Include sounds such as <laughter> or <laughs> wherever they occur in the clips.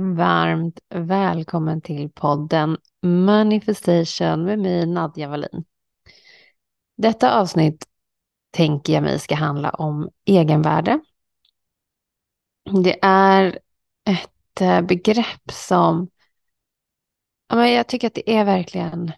Varmt välkommen till podden Manifestation med mig Nadja Wallin. Detta avsnitt tänker jag mig ska handla om egenvärde. Det är ett eh, begrepp som jag tycker att det är verkligen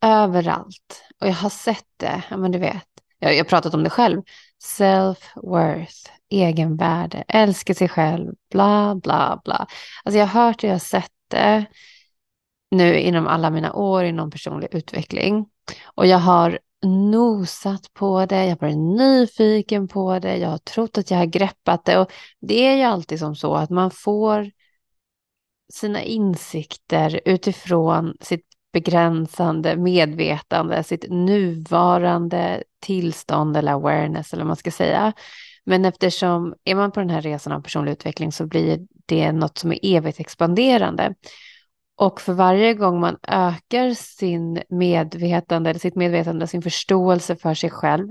överallt. Och jag har sett det, men du vet, jag har pratat om det själv. Self-worth, egenvärde, älska sig själv, bla bla bla. Alltså jag har hört och jag har sett det nu inom alla mina år inom personlig utveckling. Och jag har nosat på det, jag har varit nyfiken på det, jag har trott att jag har greppat det. Och det är ju alltid som så att man får sina insikter utifrån sitt begränsande medvetande, sitt nuvarande tillstånd eller awareness eller vad man ska säga. Men eftersom är man på den här resan av personlig utveckling så blir det något som är evigt expanderande. Och för varje gång man ökar sin medvetande, eller sitt medvetande, sin förståelse för sig själv,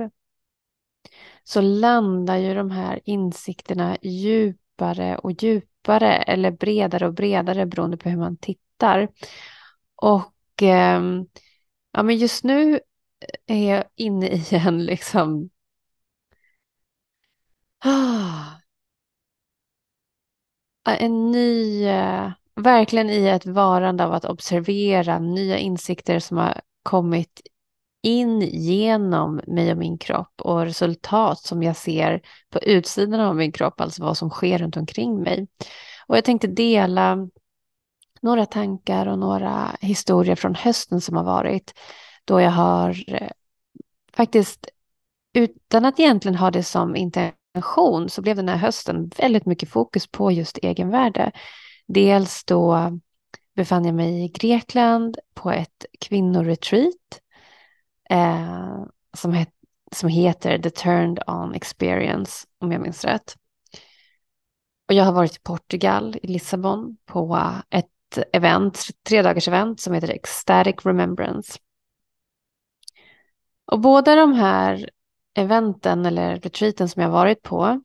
så landar ju de här insikterna djupare och djupare eller bredare och bredare beroende på hur man tittar. Och eh, ja, men just nu eh, är jag inne i en <laughs> liksom Ah. En ny, eh, verkligen i ett varande av att observera nya insikter som har kommit in genom mig och min kropp och resultat som jag ser på utsidan av min kropp, alltså vad som sker runt omkring mig. Och jag tänkte dela några tankar och några historier från hösten som har varit, då jag har eh, faktiskt, utan att egentligen ha det som intention, intention så blev den här hösten väldigt mycket fokus på just egenvärde. Dels då befann jag mig i Grekland på ett kvinnoretreat eh, som, het, som heter The Turned On Experience, om jag minns rätt. Och jag har varit i Portugal, i Lissabon, på ett event, tre dagars event som heter Ecstatic Remembrance. Och båda de här eventen eller retreaten som jag varit på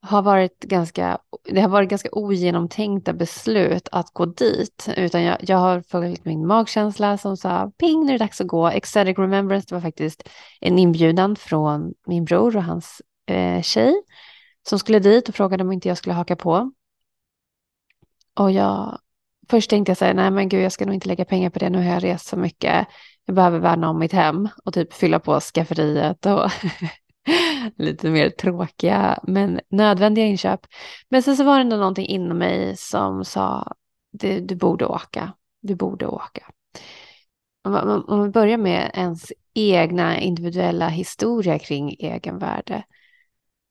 har varit ganska, det har varit ganska ogenomtänkta beslut att gå dit. Utan jag, jag har följt min magkänsla som sa ping, nu är det dags att gå. Ecstatic Remembrance det var faktiskt en inbjudan från min bror och hans eh, tjej som skulle dit och frågade om inte jag skulle haka på. Och jag, först tänkte jag så här, nej men gud jag ska nog inte lägga pengar på det, nu har jag rest så mycket jag behöver värna om mitt hem och typ fylla på skafferiet och <laughs> lite mer tråkiga men nödvändiga inköp. Men sen så var det ändå någonting inom mig som sa du, du borde åka, du borde åka. Om vi börjar med ens egna individuella historia kring egenvärde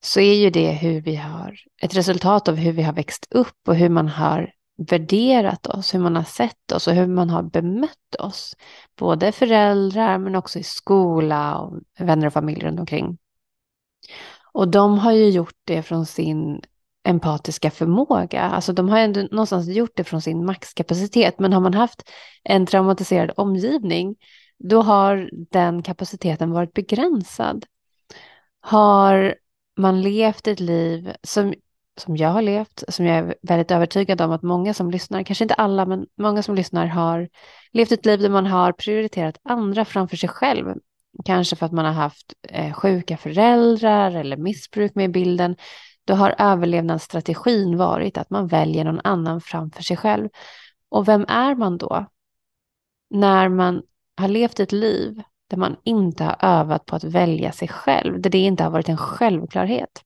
så är ju det hur vi har, ett resultat av hur vi har växt upp och hur man har värderat oss, hur man har sett oss och hur man har bemött oss. Både föräldrar men också i skola och vänner och familj runt omkring. Och de har ju gjort det från sin empatiska förmåga. Alltså de har ändå någonstans gjort det från sin maxkapacitet. Men har man haft en traumatiserad omgivning, då har den kapaciteten varit begränsad. Har man levt ett liv som som jag har levt, som jag är väldigt övertygad om att många som lyssnar, kanske inte alla, men många som lyssnar har levt ett liv där man har prioriterat andra framför sig själv. Kanske för att man har haft eh, sjuka föräldrar eller missbruk med i bilden. Då har överlevnadsstrategin varit att man väljer någon annan framför sig själv. Och vem är man då? När man har levt ett liv där man inte har övat på att välja sig själv, där det inte har varit en självklarhet.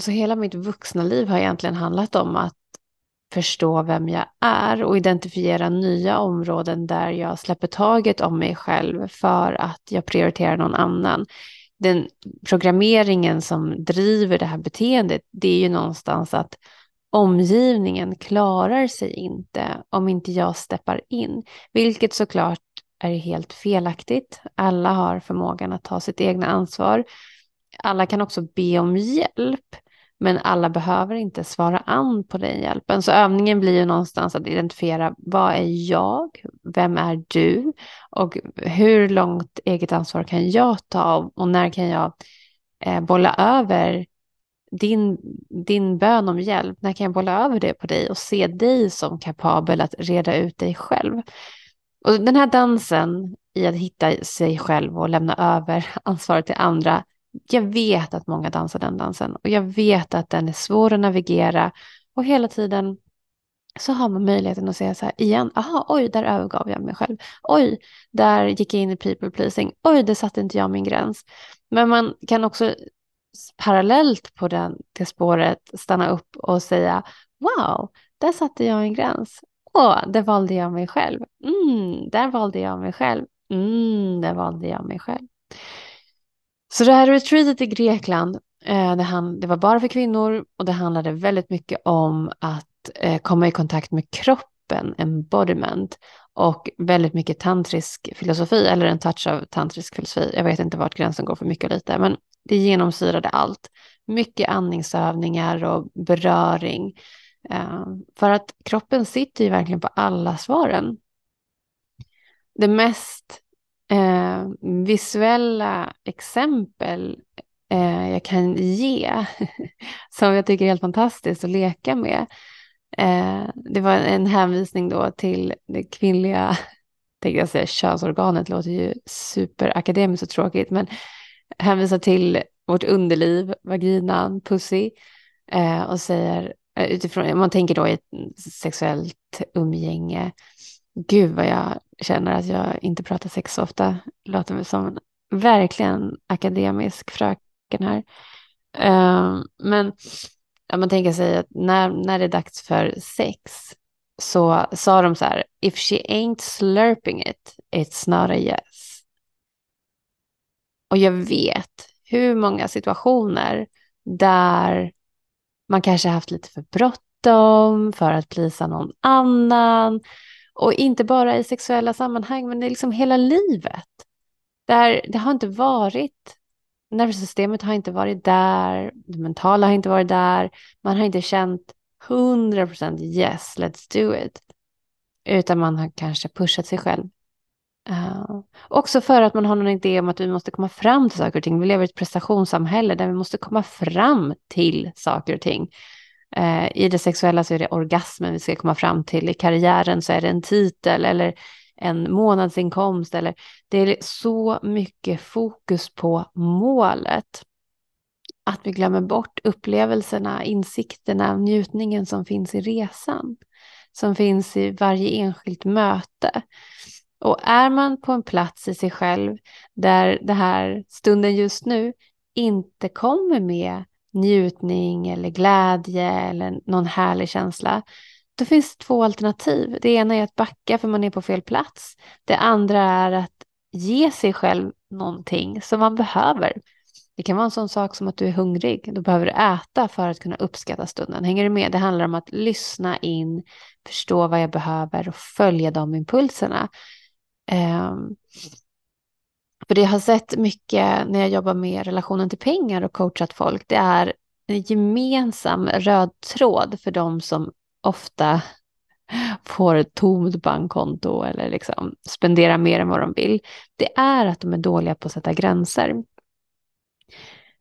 Så hela mitt vuxna liv har egentligen handlat om att förstå vem jag är och identifiera nya områden där jag släpper taget om mig själv för att jag prioriterar någon annan. Den programmeringen som driver det här beteendet, det är ju någonstans att omgivningen klarar sig inte om inte jag steppar in, vilket såklart är helt felaktigt. Alla har förmågan att ta sitt egna ansvar. Alla kan också be om hjälp. Men alla behöver inte svara an på den hjälpen. Så övningen blir ju någonstans att identifiera vad är jag? Vem är du? Och hur långt eget ansvar kan jag ta? Och när kan jag eh, bolla över din, din bön om hjälp, när kan jag bolla över det på dig och se dig som kapabel att reda ut dig själv? Och den här dansen i att hitta sig själv och lämna över <laughs> ansvaret till andra, jag vet att många dansar den dansen och jag vet att den är svår att navigera och hela tiden så har man möjligheten att säga så här igen, aha, oj, där övergav jag mig själv. Oj, där gick jag in i people pleasing. Oj, där satte inte jag min gräns. Men man kan också parallellt på den, det spåret stanna upp och säga, wow, där satte jag en gräns. Åh, där valde jag mig själv. Mm, där valde jag mig själv. Mm, där valde jag mig själv. Så det här retreatet i Grekland, eh, det, hand, det var bara för kvinnor och det handlade väldigt mycket om att eh, komma i kontakt med kroppen, embodiment och väldigt mycket tantrisk filosofi eller en touch av tantrisk filosofi. Jag vet inte vart gränsen går för mycket och lite, men det genomsyrade allt. Mycket andningsövningar och beröring. Eh, för att kroppen sitter ju verkligen på alla svaren. Det mest eh, visuella exempel eh, jag kan ge, <laughs> som jag tycker är helt fantastiskt att leka med, Eh, det var en hänvisning då till det kvinnliga, <laughs> tänkte jag säga, könsorganet, låter ju superakademiskt och tråkigt, men hänvisar till vårt underliv, vaginan, pussy, eh, och säger eh, utifrån, om man tänker då i ett sexuellt umgänge, gud vad jag känner att jag inte pratar sex så ofta, låter mig som en verkligen akademisk fröken här. Uh, men ja, man tänker sig att när, när det är dags för sex så sa de så här, if she ain't slurping it, it's not a yes. Och jag vet hur många situationer där man kanske haft lite för bråttom för att plisa någon annan. Och inte bara i sexuella sammanhang, men det är liksom hela livet. Där det har inte varit nervsystemet har inte varit där, det mentala har inte varit där, man har inte känt 100% yes, let's do it. Utan man har kanske pushat sig själv. Uh, också för att man har någon idé om att vi måste komma fram till saker och ting. Vi lever i ett prestationssamhälle där vi måste komma fram till saker och ting. Eh, I det sexuella så är det orgasmen vi ska komma fram till. I karriären så är det en titel eller en månadsinkomst eller det är så mycket fokus på målet. Att vi glömmer bort upplevelserna, insikterna, njutningen som finns i resan. Som finns i varje enskilt möte. Och är man på en plats i sig själv där det här stunden just nu inte kommer med njutning eller glädje eller någon härlig känsla, då finns det två alternativ. Det ena är att backa för man är på fel plats. Det andra är att ge sig själv någonting som man behöver. Det kan vara en sån sak som att du är hungrig. Då behöver du äta för att kunna uppskatta stunden. Hänger du med? Det handlar om att lyssna in, förstå vad jag behöver och följa de impulserna. Um, för det jag har sett mycket när jag jobbar med relationen till pengar och coachat folk, det är en gemensam röd tråd för de som ofta <laughs> får ett tomt bankkonto eller liksom spenderar mer än vad de vill, det är att de är dåliga på att sätta gränser.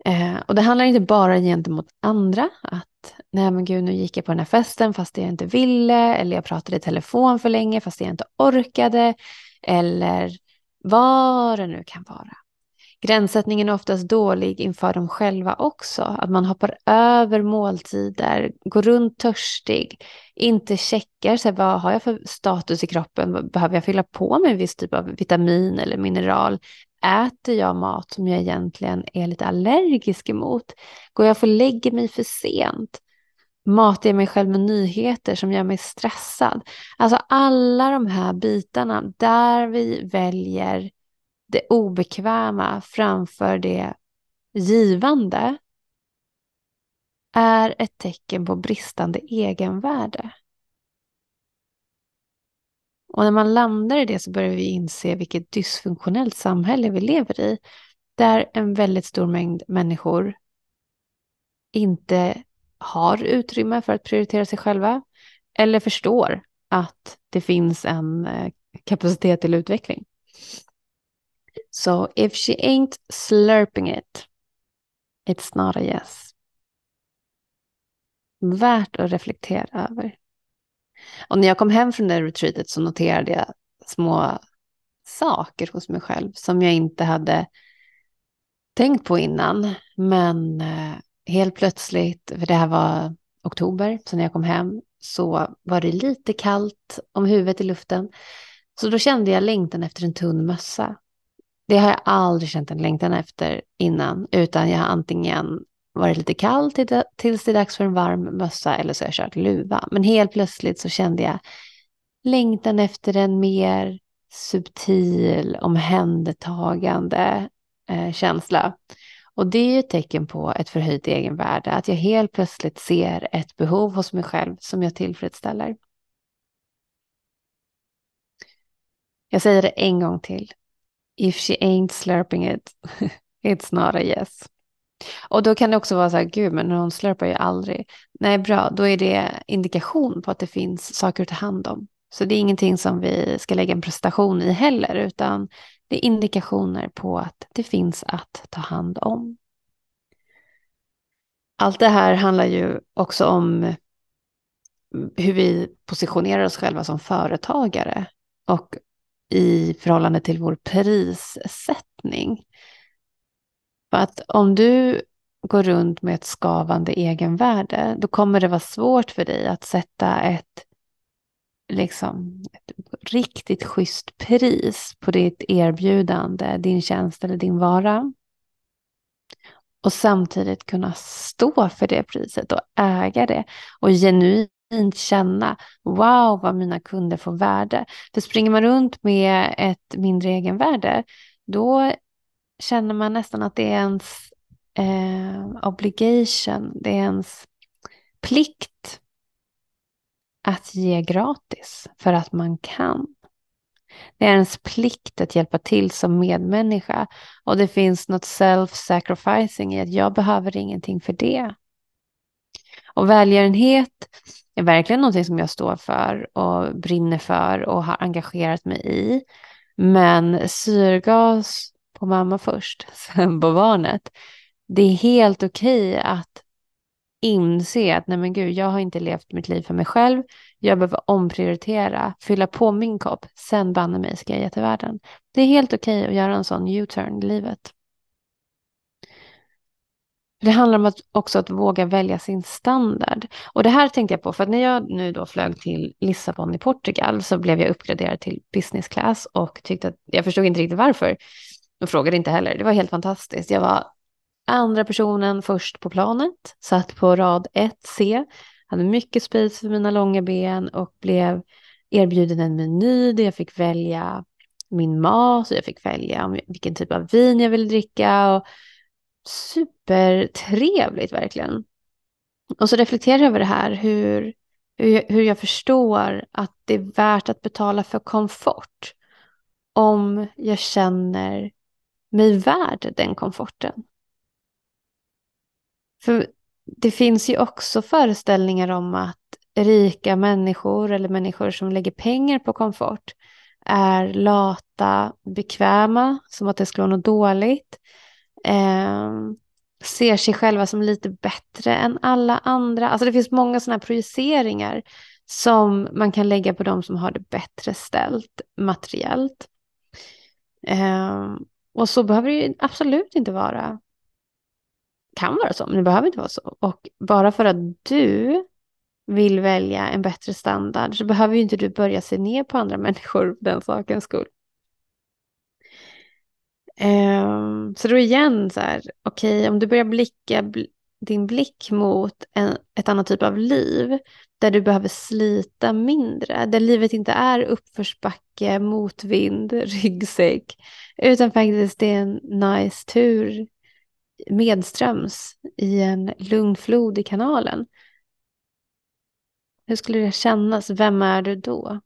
Eh, och det handlar inte bara gentemot andra, att nej men gud nu gick jag på den här festen fast jag inte ville, eller jag pratade i telefon för länge fast jag inte orkade, eller vad det nu kan vara. Gränssättningen är oftast dålig inför dem själva också. Att man hoppar över måltider, går runt törstig, inte checkar så vad har jag för status i kroppen, behöver jag fylla på med en viss typ av vitamin eller mineral, äter jag mat som jag egentligen är lite allergisk emot, går jag för lägger mig för sent, matar jag mig själv med nyheter som gör mig stressad. Alltså alla de här bitarna där vi väljer det obekväma framför det givande är ett tecken på bristande egenvärde. Och när man landar i det så börjar vi inse vilket dysfunktionellt samhälle vi lever i. Där en väldigt stor mängd människor inte har utrymme för att prioritera sig själva eller förstår att det finns en eh, kapacitet till utveckling. So if she ain't slurping it, it's not a yes. värt att reflektera över. Och när jag kom hem från det retreatet så noterade jag små saker hos mig själv som jag inte hade tänkt på innan. Men eh, helt plötsligt, för det här var oktober, så när jag kom hem så var det lite kallt om huvudet i luften. Så då kände jag längtan efter en tunn mössa. Det har jag aldrig känt en längtan efter innan, utan jag har antingen varit lite kall tills det är dags för en varm mössa eller så har jag kört luva. Men helt plötsligt så kände jag längtan efter en mer subtil, omhändertagande eh, känsla. Och det är ju ett tecken på ett förhöjt egenvärde, att jag helt plötsligt ser ett behov hos mig själv som jag tillfredsställer. Jag säger det en gång till. If she ain't slurping it, <laughs> it's not a yes. Och då kan det också vara så här, gud, men hon slurpar ju aldrig. Nej, bra, då är det indikation på att det finns saker att ta hand om. Så det är ingenting som vi ska lägga en prestation i heller, utan det är indikationer på att det finns att ta hand om. Allt det här handlar ju också om hur vi positionerar oss själva som företagare och i förhållande till vår prissättning. För att om du går runt med ett skavande egenvärde, då kommer det vara svårt för dig att sätta ett, liksom, ett riktigt schysst pris på ditt erbjudande, din tjänst eller din vara. Och samtidigt kunna stå för det priset och äga det och genuint känna wow vad mina kunder får värde. För springer man runt med ett mindre egenvärde då känner man nästan att det är ens eh, obligation, det är ens plikt att ge gratis för att man kan. Det är ens plikt att hjälpa till som medmänniska och det finns något self-sacrificing i att jag behöver ingenting för det. Och välgörenhet är verkligen någonting som jag står för och brinner för och har engagerat mig i. Men syrgas på mamma först, <laughs> sen på barnet. Det är helt okej okay att inse att nej men gud, jag har inte levt mitt liv för mig själv. Jag behöver omprioritera, fylla på min kopp, sen banne mig ska jag ge till världen. Det är helt okej okay att göra en sån U-turn i livet. Det handlar om att också att våga välja sin standard. Och det här tänkte jag på, för att när jag nu då flög till Lissabon i Portugal så blev jag uppgraderad till business class och tyckte att jag förstod inte riktigt varför. och frågade inte heller. Det var helt fantastiskt. Jag var andra personen först på planet, satt på rad 1C, hade mycket space för mina långa ben och blev erbjuden en meny där jag fick välja min mat och jag fick välja vilken typ av vin jag ville dricka. Och supertrevligt verkligen. Och så reflekterar jag över det här, hur, hur, jag, hur jag förstår att det är värt att betala för komfort om jag känner mig värd den komforten. För det finns ju också föreställningar om att rika människor eller människor som lägger pengar på komfort är lata, bekväma, som att det skulle vara något dåligt. Eh, ser sig själva som lite bättre än alla andra. Alltså det finns många sådana här projiceringar som man kan lägga på de som har det bättre ställt materiellt. Eh, och så behöver det ju absolut inte vara kan vara så, men det behöver inte vara så. Och bara för att du vill välja en bättre standard så behöver ju inte du börja se ner på andra människor för den sakens skull. Um, så då igen så här, okej, okay, om du börjar blicka bl din blick mot en, ett annat typ av liv där du behöver slita mindre, där livet inte är uppförsbacke, motvind, <laughs> ryggsäck, utan faktiskt det är en nice tur medströms i en lugn flod i kanalen. Hur skulle det kännas? Vem är du då?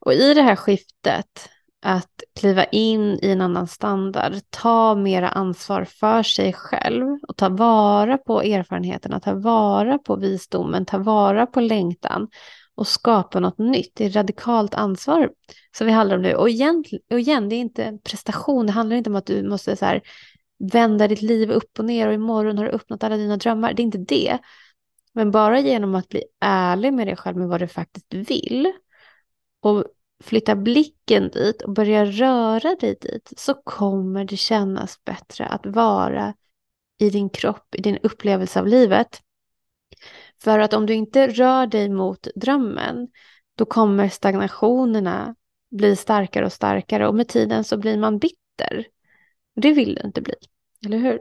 Och i det här skiftet att kliva in i en annan standard, ta mera ansvar för sig själv och ta vara på erfarenheterna, ta vara på visdomen, ta vara på längtan och skapa något nytt. Det är radikalt ansvar som vi handlar om nu. Och igen, och igen, det är inte prestation, det handlar inte om att du måste så här, vända ditt liv upp och ner och imorgon har du uppnått alla dina drömmar. Det är inte det. Men bara genom att bli ärlig med dig själv med vad du faktiskt vill och flytta blicken dit och börja röra dig dit så kommer det kännas bättre att vara i din kropp, i din upplevelse av livet. För att om du inte rör dig mot drömmen, då kommer stagnationerna bli starkare och starkare och med tiden så blir man bitter. Det vill du inte bli, eller hur?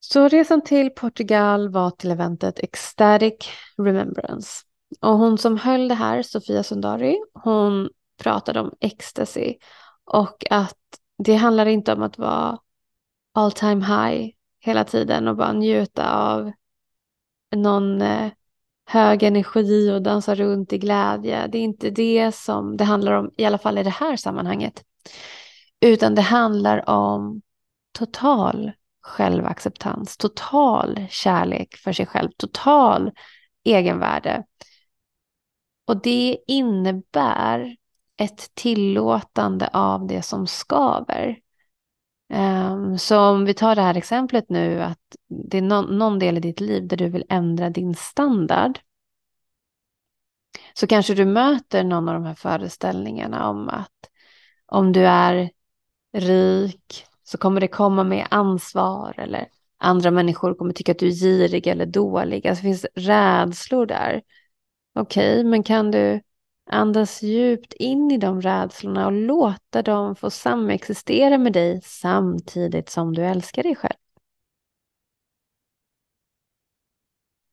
Så resan till Portugal var till eventet Ecstatic Remembrance. Och hon som höll det här, Sofia Sundari, hon pratade om ecstasy och att det handlar inte om att vara all time high hela tiden och bara njuta av någon eh, hög energi och dansa runt i glädje. Det är inte det som det handlar om, i alla fall i det här sammanhanget. Utan det handlar om total självacceptans, total kärlek för sig själv, total egenvärde. Och det innebär ett tillåtande av det som skaver. Um, så om vi tar det här exemplet nu att det är någon, någon del i ditt liv där du vill ändra din standard. Så kanske du möter någon av de här föreställningarna om att om du är rik så kommer det komma med ansvar eller andra människor kommer tycka att du är girig eller dålig. Alltså det finns rädslor där. Okej, okay, men kan du Andas djupt in i de rädslorna och låta dem få samexistera med dig samtidigt som du älskar dig själv.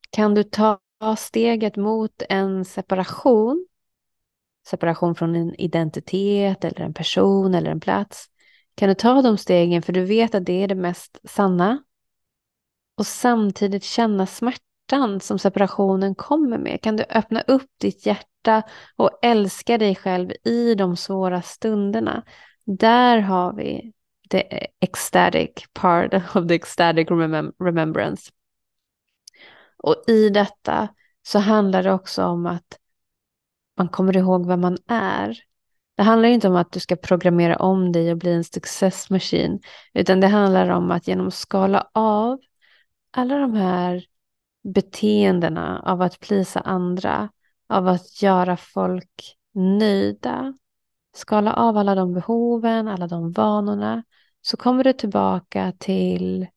Kan du ta steget mot en separation, separation från en identitet eller en person eller en plats, kan du ta de stegen? För du vet att det är det mest sanna. Och samtidigt känna smärta smärtan som separationen kommer med? Kan du öppna upp ditt hjärta och älska dig själv i de svåra stunderna. Där har vi the ecstatic part of the ecstatic remem remembrance. Och i detta så handlar det också om att man kommer ihåg vem man är. Det handlar inte om att du ska programmera om dig och bli en success machine, utan det handlar om att genom att skala av alla de här beteendena av att plisa andra, av att göra folk nöjda. Skala av alla de behoven, alla de vanorna. Så kommer du tillbaka till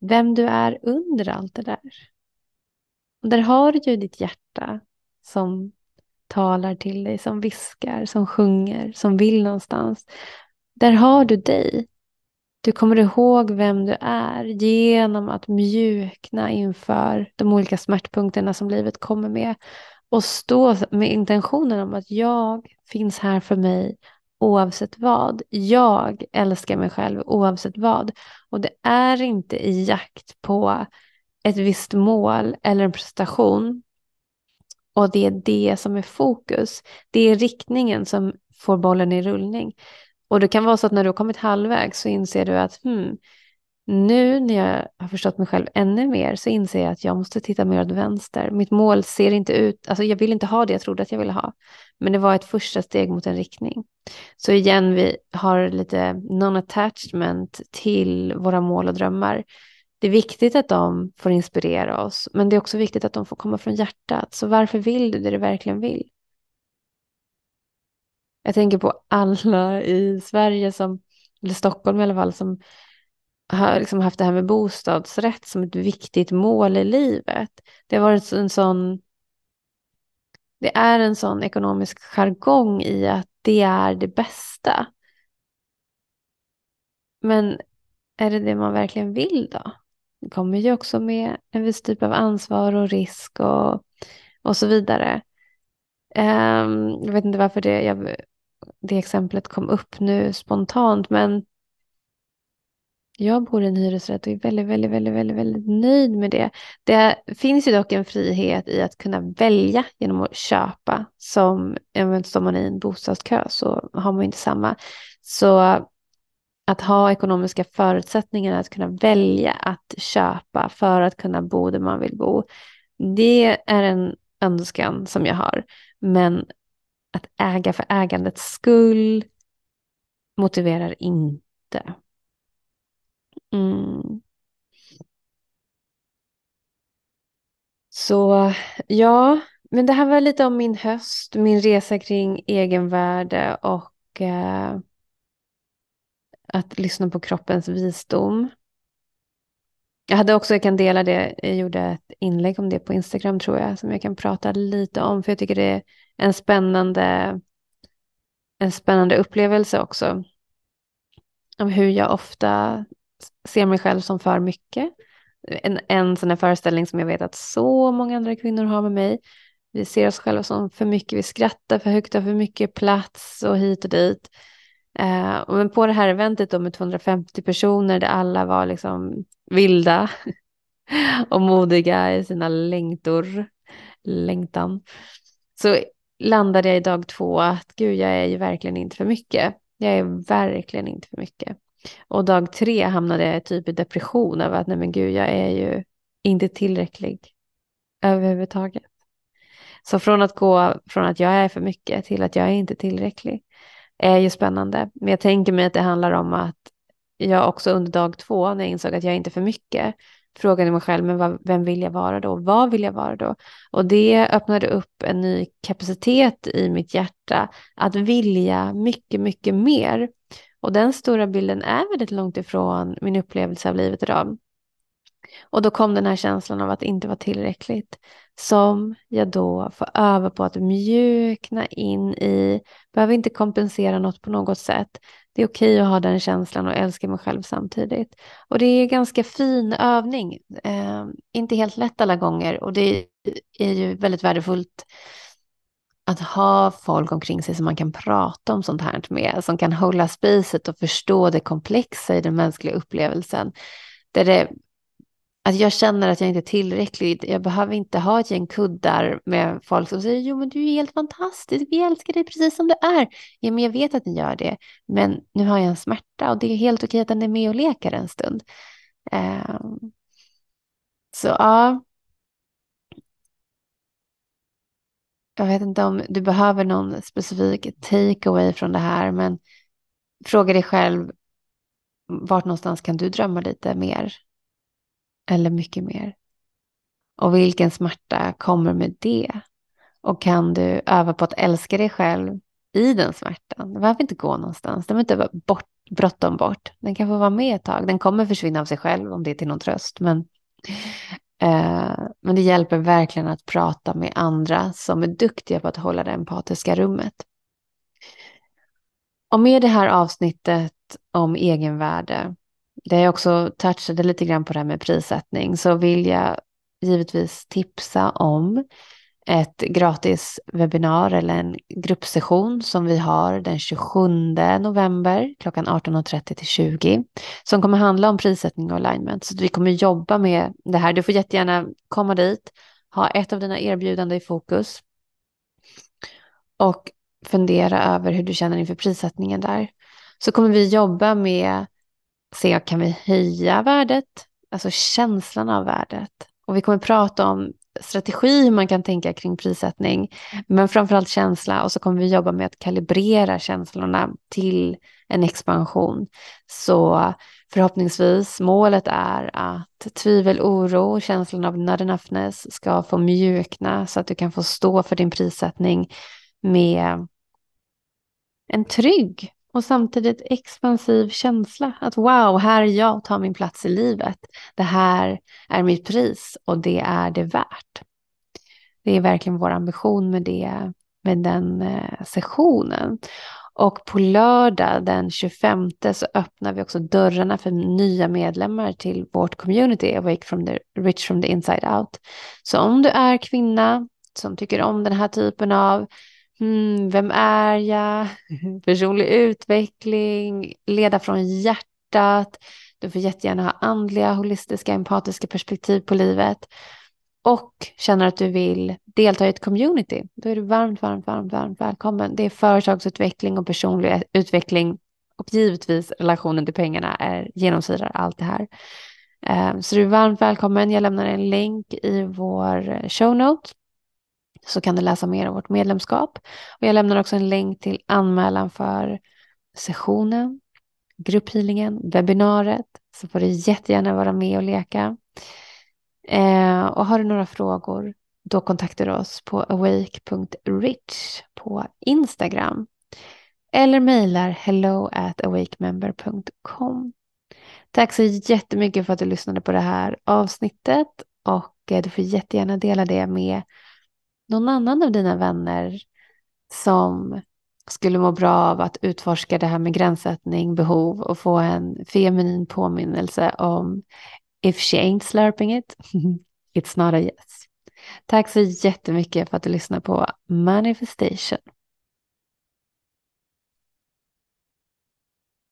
vem du är under allt det där. Och där har du ju ditt hjärta som talar till dig, som viskar, som sjunger, som vill någonstans. Där har du dig. Du kommer ihåg vem du är genom att mjukna inför de olika smärtpunkterna som livet kommer med. Och stå med intentionen om att jag finns här för mig oavsett vad. Jag älskar mig själv oavsett vad. Och det är inte i jakt på ett visst mål eller en prestation. Och det är det som är fokus. Det är riktningen som får bollen i rullning. Och det kan vara så att när du har kommit halvvägs så inser du att hmm, nu när jag har förstått mig själv ännu mer så inser jag att jag måste titta mer åt vänster. Mitt mål ser inte ut, alltså jag vill inte ha det jag trodde att jag ville ha. Men det var ett första steg mot en riktning. Så igen, vi har lite non-attachment till våra mål och drömmar. Det är viktigt att de får inspirera oss, men det är också viktigt att de får komma från hjärtat. Så varför vill du det du verkligen vill? Jag tänker på alla i Sverige, som, eller Stockholm i alla fall, som har liksom haft det här med bostadsrätt som ett viktigt mål i livet. Det har varit en sån... Det är en sån ekonomisk jargong i att det är det bästa. Men är det det man verkligen vill då? Det kommer ju också med en viss typ av ansvar och risk och, och så vidare. Um, jag vet inte varför det, jag det exemplet kom upp nu spontant, men jag bor i en hyresrätt och är väldigt, väldigt, väldigt, väldigt, väldigt nöjd med det. Det finns ju dock en frihet i att kunna välja genom att köpa. Som står man i en bostadskö så har man inte samma. Så att ha ekonomiska förutsättningar att kunna välja att köpa för att kunna bo där man vill bo. Det är en önskan som jag har. Men att äga för ägandets skull motiverar inte. Mm. Så ja, men det här var lite om min höst, min resa kring egenvärde och eh, att lyssna på kroppens visdom. Jag hade också, jag kan dela det, jag gjorde ett inlägg om det på Instagram tror jag, som jag kan prata lite om, för jag tycker det är en spännande, en spännande upplevelse också. Om hur jag ofta ser mig själv som för mycket. En, en sån här föreställning som jag vet att så många andra kvinnor har med mig. Vi ser oss själva som för mycket, vi skrattar för högt, har för mycket plats och hit och dit. Uh, men på det här eventet då med 250 personer där alla var liksom vilda <laughs> och modiga i sina längtor, längtan. Så landade jag i dag två att gud, jag är ju verkligen inte för mycket. Jag är verkligen inte för mycket. Och dag tre hamnade jag typ i depression över att nej men gud, jag är ju inte tillräcklig överhuvudtaget. Så från att gå från att jag är för mycket till att jag är inte tillräcklig är ju spännande. Men jag tänker mig att det handlar om att jag också under dag två, när jag insåg att jag inte är för mycket, frågade mig själv, men vad, vem vill jag vara då? Vad vill jag vara då? Och det öppnade upp en ny kapacitet i mitt hjärta att vilja mycket, mycket mer. Och den stora bilden är väldigt långt ifrån min upplevelse av livet idag. Och då kom den här känslan av att inte vara tillräckligt som jag då får öva på att mjukna in i. Behöver inte kompensera något på något sätt. Det är okej att ha den känslan och älska mig själv samtidigt. Och det är ganska fin övning. Eh, inte helt lätt alla gånger och det är ju väldigt värdefullt att ha folk omkring sig som man kan prata om sånt här med, som kan hålla spacet och förstå det komplexa i den mänskliga upplevelsen. Där det att jag känner att jag inte är tillräcklig. Jag behöver inte ha ett gäng kuddar med folk som säger jo men du är helt fantastisk, vi älskar dig precis som du är. Ja men jag vet att ni gör det, men nu har jag en smärta och det är helt okej att den är med och leker en stund. Um, så ja. Jag vet inte om du behöver någon specifik takeaway från det här, men fråga dig själv vart någonstans kan du drömma lite mer? Eller mycket mer? Och vilken smärta kommer med det? Och kan du öva på att älska dig själv i den smärtan? Den behöver inte gå någonstans. Den behöver inte vara bort, bråttom bort. Den kan få vara med ett tag. Den kommer försvinna av sig själv om det är till någon tröst. Men, eh, men det hjälper verkligen att prata med andra som är duktiga på att hålla det empatiska rummet. Och med det här avsnittet om egenvärde det jag också touchade lite grann på det här med prissättning så vill jag givetvis tipsa om ett gratis webbinar eller en gruppsession som vi har den 27 november klockan 18.30 till 20 som kommer handla om prissättning och alignment. Så vi kommer jobba med det här. Du får jättegärna komma dit, ha ett av dina erbjudanden i fokus och fundera över hur du känner inför prissättningen där. Så kommer vi jobba med se kan vi höja värdet, alltså känslan av värdet. Och vi kommer prata om strategi hur man kan tänka kring prissättning, men framförallt känsla och så kommer vi jobba med att kalibrera känslorna till en expansion. Så förhoppningsvis målet är att tvivel, oro, känslan av not enoughness ska få mjukna så att du kan få stå för din prissättning med en trygg och samtidigt expansiv känsla. Att wow, här är jag, tar min plats i livet. Det här är mitt pris och det är det värt. Det är verkligen vår ambition med, det, med den eh, sessionen. Och på lördag den 25 så öppnar vi också dörrarna för nya medlemmar till vårt community, Awake from the Rich from the Inside Out. Så om du är kvinna som tycker om den här typen av Mm, vem är jag? <laughs> Personlig utveckling, leda från hjärtat. Du får jättegärna ha andliga, holistiska, empatiska perspektiv på livet. Och känner att du vill delta i ett community. Då är du varmt, varmt, varmt, varmt välkommen. Det är företagsutveckling och personlig utveckling. Och givetvis relationen till pengarna är, genomsyrar allt det här. Ehm, så du är varmt välkommen. Jag lämnar en länk i vår show notes så kan du läsa mer om vårt medlemskap. Och jag lämnar också en länk till anmälan för sessionen, grupphealingen, webbinariet. Så får du jättegärna vara med och leka. Eh, och har du några frågor då kontaktar du oss på awake.rich på Instagram. Eller mejlar hello at awakemember.com. Tack så jättemycket för att du lyssnade på det här avsnittet och eh, du får jättegärna dela det med någon annan av dina vänner som skulle må bra av att utforska det här med gränssättning, behov och få en feminin påminnelse om if she ain't slurping it, <laughs> it's not a yes. Tack så jättemycket för att du lyssnar på Manifestation.